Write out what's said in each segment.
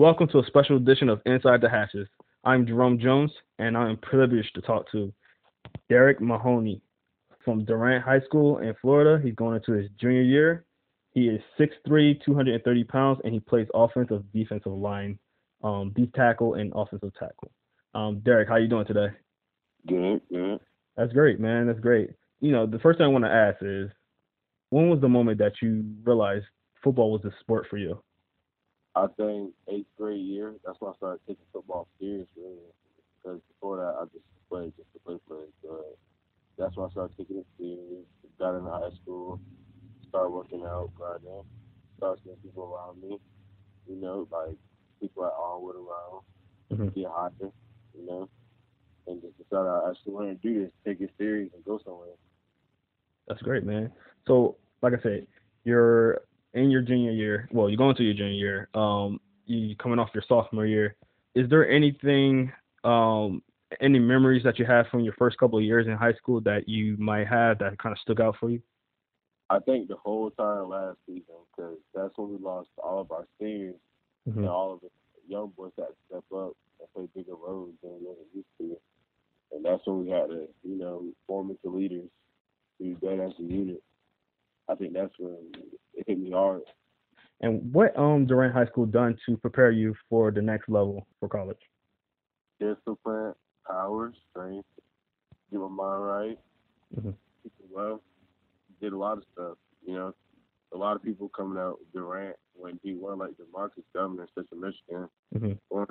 Welcome to a special edition of Inside the Hashes. I'm Jerome Jones, and I am privileged to talk to Derek Mahoney from Durant High School in Florida. He's going into his junior year. He is 6'3", 230 pounds, and he plays offensive, defensive line, um, deep tackle, and offensive tackle. Um, Derek, how you doing today? Good, good. That's great, man. That's great. You know, the first thing I want to ask is, when was the moment that you realized football was a sport for you? I think eighth grade year. That's when I started taking football serious, really. Because before that, I just played just to play, play. But that's when I started taking it serious. Got into high school, started working out, grinding, started seeing people around me. You know, like people at Armwood around, Mm-hmm. get higher. You know, and just decided I actually want to do this, take it serious, and go somewhere. That's great, man. So, like I said, you're in your junior year. Well, you're going to your junior year. Um, you coming off your sophomore year. Is there anything, um, any memories that you have from your first couple of years in high school that you might have that kind of stuck out for you? I think the whole time last season, because that's when we lost all of our seniors Mm-hmm. and all of the young boys that step up and play bigger roles than we were used to. And that's when we had to, you know, form into leaders to do that as a unit. I think that's where it hit me hard. And what um Durant High School done to prepare you for the next level for college? Discipline, power, strength, get my mind right, Mhm. keep well. Did a lot of stuff, you know. A lot of people coming out with Durant when he won like the Marcus Governor, Central Michigan, Mm-hmm. or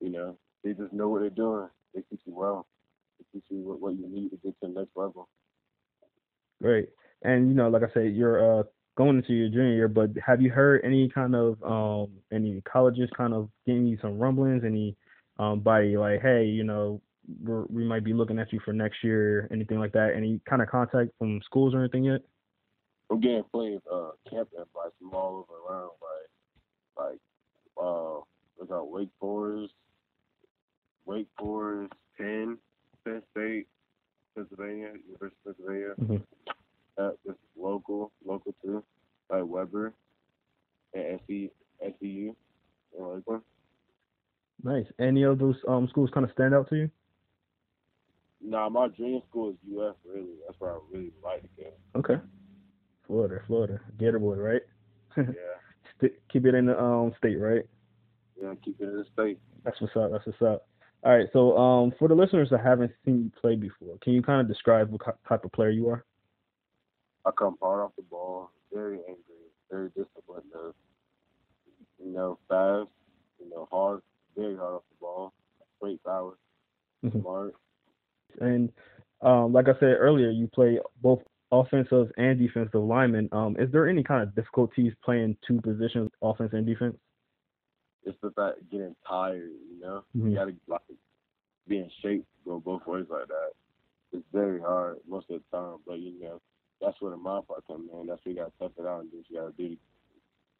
you know, they just know what they're doing. They teach you well. They teach you what, what you need to get to the next level. Great. And you know, like I said, you're uh going into your junior year, but have you heard any kind of um any colleges kind of giving you some rumblings, any um body like, hey, you know, we're, we might be looking at you for next year, anything like that? Any kind of contact from schools or anything yet? I'm getting of uh, camp invites from all over around, like like uh, what's out Wake Forest, Wake Forest, Penn, Penn State, Pennsylvania, University of Pennsylvania. Mhm. Uh, this local, local too, by Webber and SE, SEU in Lakeland. Nice. Any of those um schools kind of stand out to you? Nah, my dream school is UF. Really, that's where I really like to go. Okay. Florida, Florida, Gator boy, right? Yeah, St- keep it in the um state, right? yeah, keep it in the state. That's what's up. That's what's up. All right. So, um, for the listeners that haven't seen you play before, can you kind of describe what type of player you are? I come hard off the ball, very angry, very disciplined, though. You know, fast, you know, hard, very hard off the ball, great power, Mhm. smart. And um, like I said earlier, you play both offensive and defensive lineman. Um, is there any kind of difficulties playing two positions, offense and defense? It's fact getting tired, you know. Mhm. You gotta like be in shape, to go both ways like that. It's very hard most of the time, but you know, that's where the mind part comes in. That's where you gotta tough it out and do what you gotta do.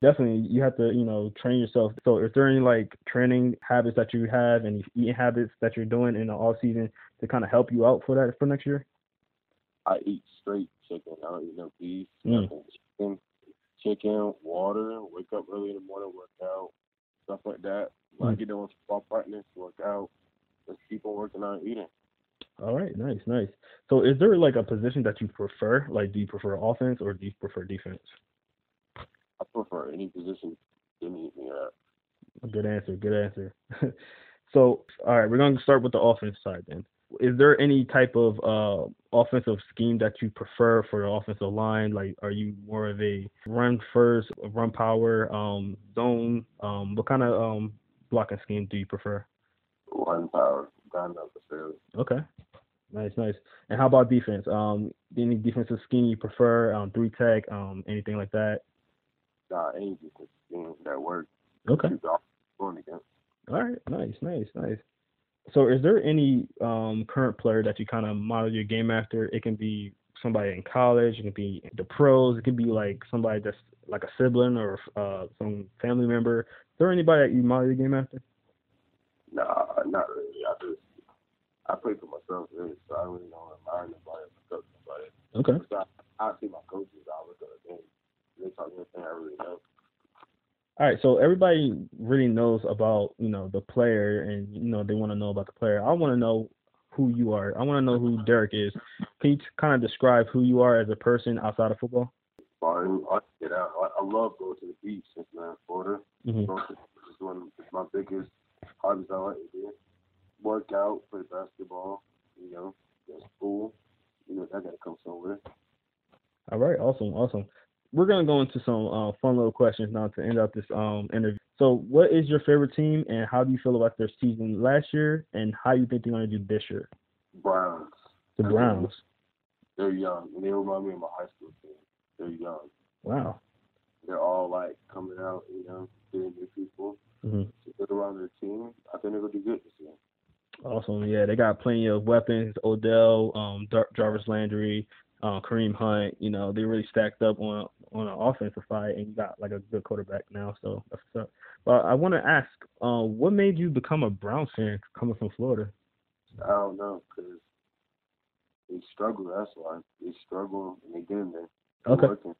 Definitely, you have to, you know, train yourself. So, is there any like training habits that you have, and eating habits that you're doing in the off season to kind of help you out for that for next year? I eat straight chicken. I don't eat no beef. Mm. Nothing. Chicken, chicken, water. Wake up early in the morning, work out, stuff like that. When I Mm. get done with football practice, work out. Just keep on working on eating. All right, nice, nice. So, is there like a position that you prefer? Like, do you prefer offense or do you prefer defense? I prefer any position anything at. Good answer. Good answer. so, all right, we're going to start with the offense side then. Is there any type of uh, offensive scheme that you prefer for the offensive line? Like, are you more of a run first, run power, um, zone? Um, what kind of um, blocking scheme do you prefer? One power, ground up necessarily. Okay. Nice, nice. And how about defense? Um, any defensive scheme you prefer? Um, three tech, um, anything like that? Nah, any defense scheme that works. Okay. Keep the offense going against. All right, nice, nice, nice. So, is there any um, current player that you kind of model your game after? It can be somebody in college, it can be the pros, it can be like somebody that's like a sibling or uh, some family member. Is there anybody that you model your game after? Nah, not really. I just I play for myself really, so I really don't admire nobody or look up to nobody. Okay. So I, I see my coaches, I look at them. They talk anything I really know. All right, so everybody really knows about you know the player, and you know they want to know about the player. I want to know who you are. I want to know who Derek is. Can you kind of describe who you are as a person outside of football? I get out. I, I love going to the beach since man, Florida. hmm Going to is one of my biggest hobbies I like to do. Work out, play basketball, you know, go to school. You know, that gotta come somewhere. All right, awesome, awesome. We're gonna go into some uh, fun little questions now to end out this um interview. So, what is your favorite team, and how do you feel about their season last year, and how you think they're gonna do this year? Browns. The Browns. They're young, and they remind me of my high school team. They're young. Wow. They're all like coming out, you know, getting new people. hmm to get around their team. I think they're gonna do good this year. Awesome. Yeah, they got plenty of weapons. Odell, um, Dar- Jarvis Landry, uh, Kareem Hunt. You know, they really stacked up on on an offensive side, and you got like a good quarterback now. So that's what's up. But I want to ask, uh, what made you become a Browns fan coming from Florida? I don't know because they struggle. That's why they struggle and they get in there. They're Okay. working.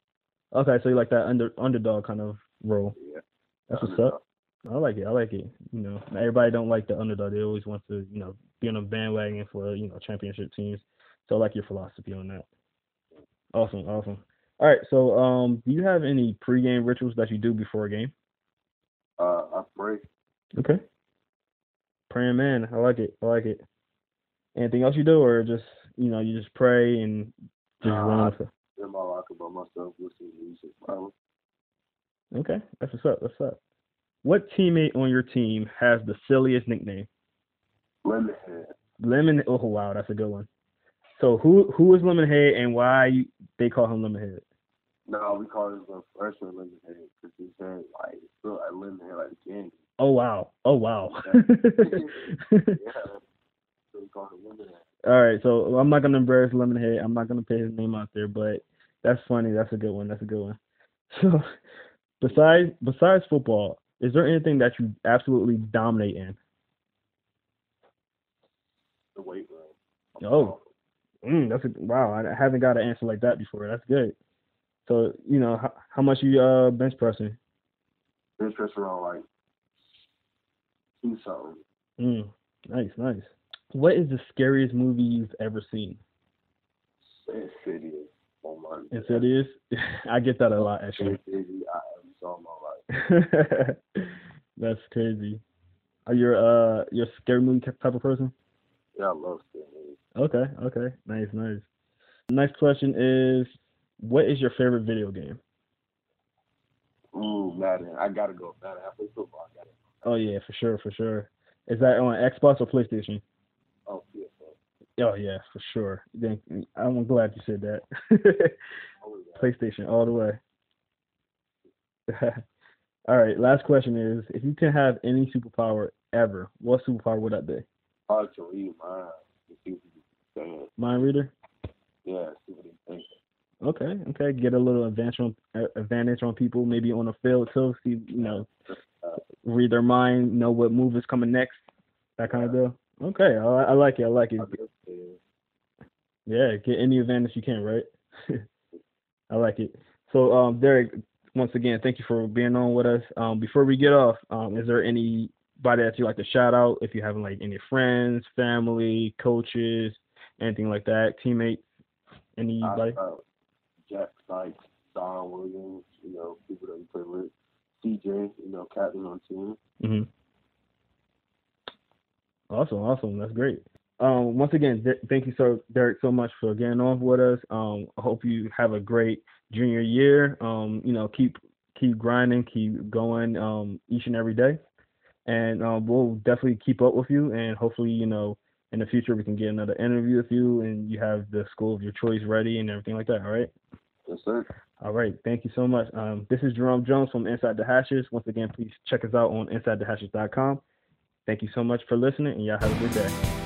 Okay, so you like that under underdog kind of role. Yeah. That's what's up. I like it. I like it. You know, everybody don't like the underdog. They always want to, you know, be on a bandwagon for you know championship teams. So I like your philosophy on that. Awesome, awesome. All right. So, um, do you have any pregame rituals that you do before a game? Uh, I pray. Okay. Praying man. I like it. I like it. Anything else you do, or just you know you just pray and just Nah, run in my locker by myself, listening to music. Okay, that's what's up. That's what's up. What teammate on your team has the silliest nickname? Lemonhead. Lemon. Oh wow, that's a good one. So who who is Lemonhead and why you, they call him Lemonhead? No, we call him a freshman Lemonhead because his hair like still like Lemonhead like candy. Oh wow. Oh wow. Yeah. So we call him Lemonhead. All right, so I'm not gonna embarrass Lemonhead. I'm not gonna put his name out there, but that's funny. That's a good one. That's a good one. So besides besides football, is there anything that you absolutely dominate in? The weight room. Oh. Mm, that's a wow. I haven't got an answer like that before. That's good. So you know how, how much you uh bench pressing? Bench press around like two something. Mm, nice, nice. What is the scariest movie you've ever seen? Insidious. Oh my Insidious. I get that a lot actually. Insidious I saw my life. That's crazy. Are you uh you're a scary movie type of person? Yeah, I love scary movies. Okay, okay, nice, nice. Next question is, what is your favorite video game? Ooh, Madden. I gotta go. Madden. I play football. I gotta. Oh yeah, for sure, for sure. Is that on Xbox or PlayStation? Oh, yeah. Oh yeah, for sure. Then I'm glad you said that. PlayStation all the way. all right, last question is, if you can have any superpower ever, what superpower would that be? Probably to read minds and see what people saying. Mind reader? Yeah, see what they think. Okay, okay. Get a little advantage on uh, advantage on people, maybe on the field too. See, you know, read their mind, know what move is coming next, that kind of deal. Okay, I, I like it. I like it. I just said, Yeah, get any advantage you can, right? I like it. So, um, Derek, once again, thank you for being on with us. Um, before we get off, um, is there anybody that you like to shout out? If you have like any friends, family, coaches, anything like that, teammates, anybody? I, uh, Jack Sykes, Don Williams, you know, people that we play with. CJ, you know, captain on team. hmm Awesome, awesome. That's great. Um, once again, th- thank you so Derek so much for getting on with us. Um, I hope you have a great junior year. Um, you know, keep keep grinding, keep going um, each and every day, and um, we'll definitely keep up with you. And hopefully, you know, in the future we can get another interview with you, and you have the school of your choice ready and everything like that. All right. Yes, sir. All right. Thank you so much. Um, this is Jerome Jones from Inside the Hashes. Once again, please check us out on InsideTheHashes.com. Thank you so much for listening, and y'all have a good day.